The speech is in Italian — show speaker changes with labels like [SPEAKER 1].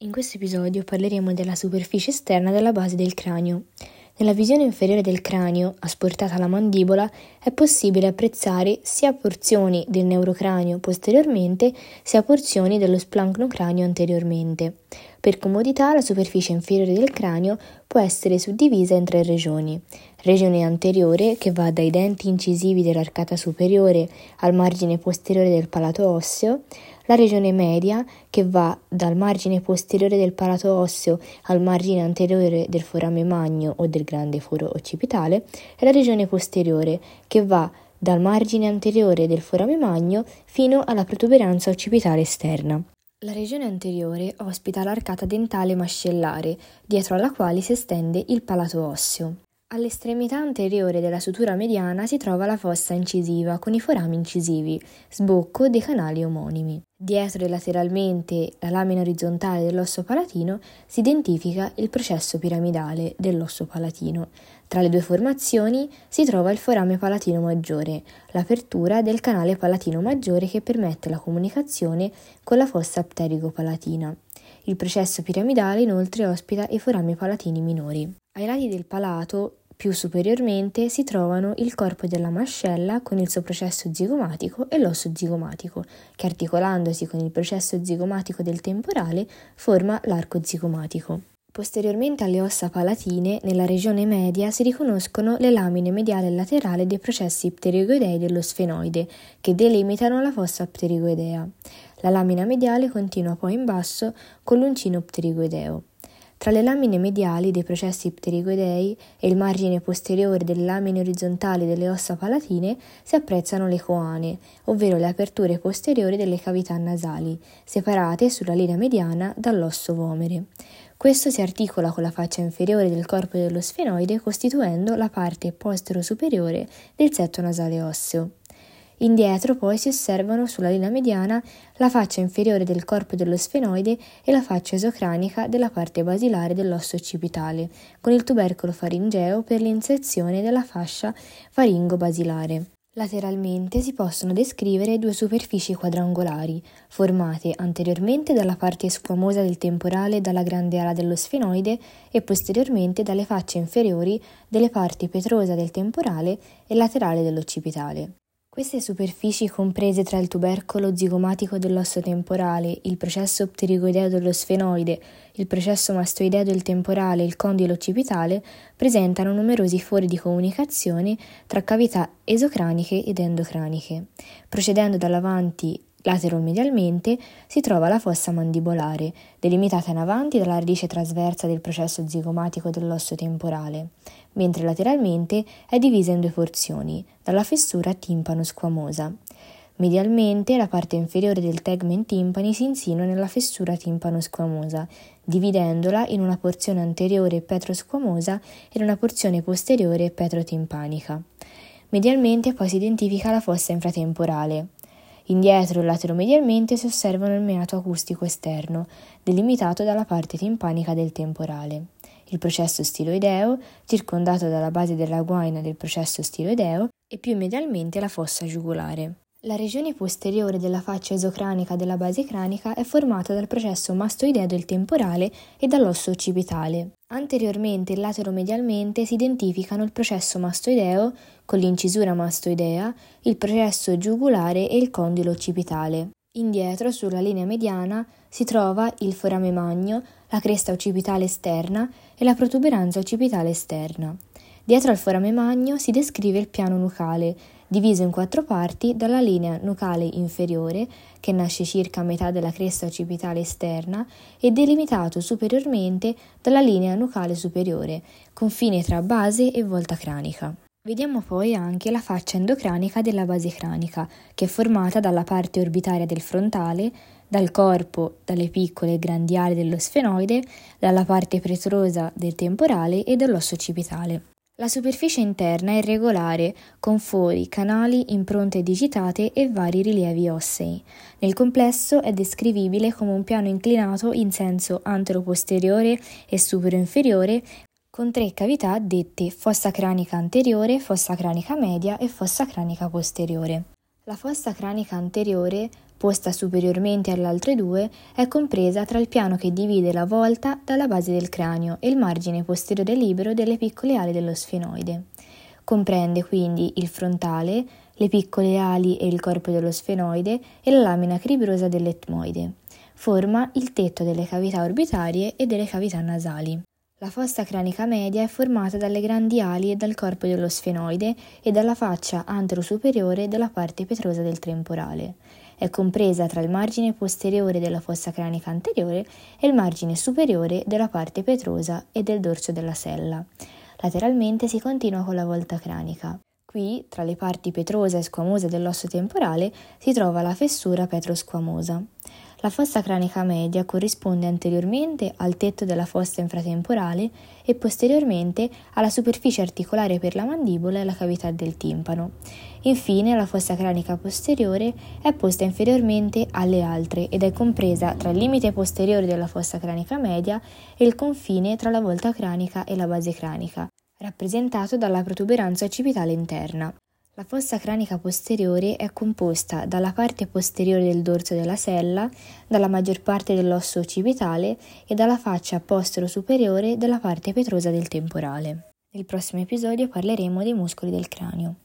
[SPEAKER 1] In questo episodio parleremo della superficie esterna della base del cranio. Nella visione inferiore del cranio, asportata alla mandibola, è possibile apprezzare sia porzioni del neurocranio posteriormente, sia porzioni dello splancnocranio anteriormente. Per comodità, la superficie inferiore del cranio può essere suddivisa in tre regioni. Regione anteriore, che va dai denti incisivi dell'arcata superiore al margine posteriore del palato osseo, la regione media, che va dal margine posteriore del palato osseo al margine anteriore del forame magno o del grande foro occipitale, e la regione posteriore, che va dal margine anteriore del forame magno fino alla protuberanza occipitale esterna. La regione anteriore ospita l'arcata dentale mascellare, dietro alla quale si estende il palato osseo. All'estremità anteriore della sutura mediana si trova la fossa incisiva con i forami incisivi, sbocco dei canali omonimi. Dietro e lateralmente la lamina orizzontale dell'osso palatino si identifica il processo piramidale dell'osso palatino. Tra le due formazioni si trova il forame palatino maggiore, l'apertura del canale palatino maggiore che permette la comunicazione con la fossa pterigo-palatina. Il processo piramidale inoltre ospita i forami palatini minori. Ai lati del palato più superiormente si trovano il corpo della mascella con il suo processo zigomatico e l'osso zigomatico, che articolandosi con il processo zigomatico del temporale forma l'arco zigomatico. Posteriormente alle ossa palatine, nella regione media si riconoscono le lamine mediale e laterale dei processi pterigoidei dello sfenoide, che delimitano la fossa pterigoidea. La lamina mediale continua poi in basso con l'uncino pterigoideo. Tra le lamine mediali dei processi pterigoidei e il margine posteriore delle lamine orizzontali delle ossa palatine si apprezzano le coane, ovvero le aperture posteriori delle cavità nasali, separate sulla linea mediana dall'osso vomere. Questo si articola con la faccia inferiore del corpo dello sfenoide costituendo la parte postero-superiore del setto nasale osseo. Indietro poi si osservano sulla linea mediana la faccia inferiore del corpo dello sfenoide e la faccia esocranica della parte basilare dell'osso occipitale, con il tubercolo faringeo per l'inserzione della fascia faringo-basilare. Lateralmente si possono descrivere due superfici quadrangolari, formate anteriormente dalla parte squamosa del temporale dalla grande ala dello sfenoide e posteriormente dalle facce inferiori delle parti petrosa del temporale e laterale dell'occipitale. Queste superfici comprese tra il tubercolo zigomatico dell'osso temporale, il processo pterigoideo dello sfenoide, il processo mastoideo del temporale e il condilo occipitale presentano numerosi fori di comunicazione tra cavità esocraniche ed endocraniche. Procedendo dall'avanti lateromedialmente si trova la fossa mandibolare, delimitata in avanti dalla radice trasversa del processo zigomatico dell'osso temporale mentre lateralmente è divisa in due porzioni, dalla fessura timpano-squamosa. Medialmente la parte inferiore del tegmen timpani si insinua nella fessura timpano-squamosa, dividendola in una porzione anteriore petrosquamosa e una porzione posteriore petrotimpanica. Medialmente poi si identifica la fossa infratemporale. Indietro lateromedialmente si osservano il meato acustico esterno, delimitato dalla parte timpanica del temporale il processo stiloideo, circondato dalla base della guaina del processo stiloideo e più medialmente la fossa giugulare. La regione posteriore della faccia esocranica della base cranica è formata dal processo mastoideo del temporale e dall'osso occipitale. Anteriormente e lateromedialmente si identificano il processo mastoideo con l'incisura mastoidea, il processo giugulare e il condilo occipitale. Indietro, sulla linea mediana, si trova il forame magno, la cresta occipitale esterna e la protuberanza occipitale esterna. Dietro al forame magno si descrive il piano nucale, diviso in quattro parti dalla linea nucale inferiore, che nasce circa a metà della cresta occipitale esterna, e delimitato superiormente dalla linea nucale superiore, confine tra base e volta cranica. Vediamo poi anche la faccia endocranica della base cranica, che è formata dalla parte orbitaria del frontale, dal corpo, dalle piccole e grandi ali dello sfenoide, dalla parte pretrosa del temporale e dall'osso occipitale. La superficie interna è irregolare, con fori, canali, impronte digitate e vari rilievi ossei. Nel complesso è descrivibile come un piano inclinato in senso antero-posteriore e supero-inferiore con tre cavità dette fossa cranica anteriore, fossa cranica media e fossa cranica posteriore. La fossa cranica anteriore, posta superiormente alle altre due, è compresa tra il piano che divide la volta dalla base del cranio e il margine posteriore libero delle piccole ali dello sfenoide. Comprende quindi il frontale, le piccole ali e il corpo dello sfenoide e la lamina cribrosa dell'etmoide. Forma il tetto delle cavità orbitarie e delle cavità nasali. La fossa cranica media è formata dalle grandi ali e dal corpo dello sfenoide e dalla faccia antero-superiore della parte petrosa del temporale. È compresa tra il margine posteriore della fossa cranica anteriore e il margine superiore della parte petrosa e del dorso della sella. Lateralmente si continua con la volta cranica. Qui, tra le parti petrosa e squamosa dell'osso temporale, si trova la fessura petrosquamosa. La fossa cranica media corrisponde anteriormente al tetto della fossa infratemporale e posteriormente alla superficie articolare per la mandibola e la cavità del timpano. Infine, la fossa cranica posteriore è posta inferiormente alle altre ed è compresa tra il limite posteriore della fossa cranica media e il confine tra la volta cranica e la base cranica, rappresentato dalla protuberanza occipitale interna. La fossa cranica posteriore è composta dalla parte posteriore del dorso della sella, dalla maggior parte dell'osso occipitale e dalla faccia postero-superiore della parte petrosa del temporale. Nel prossimo episodio parleremo dei muscoli del cranio.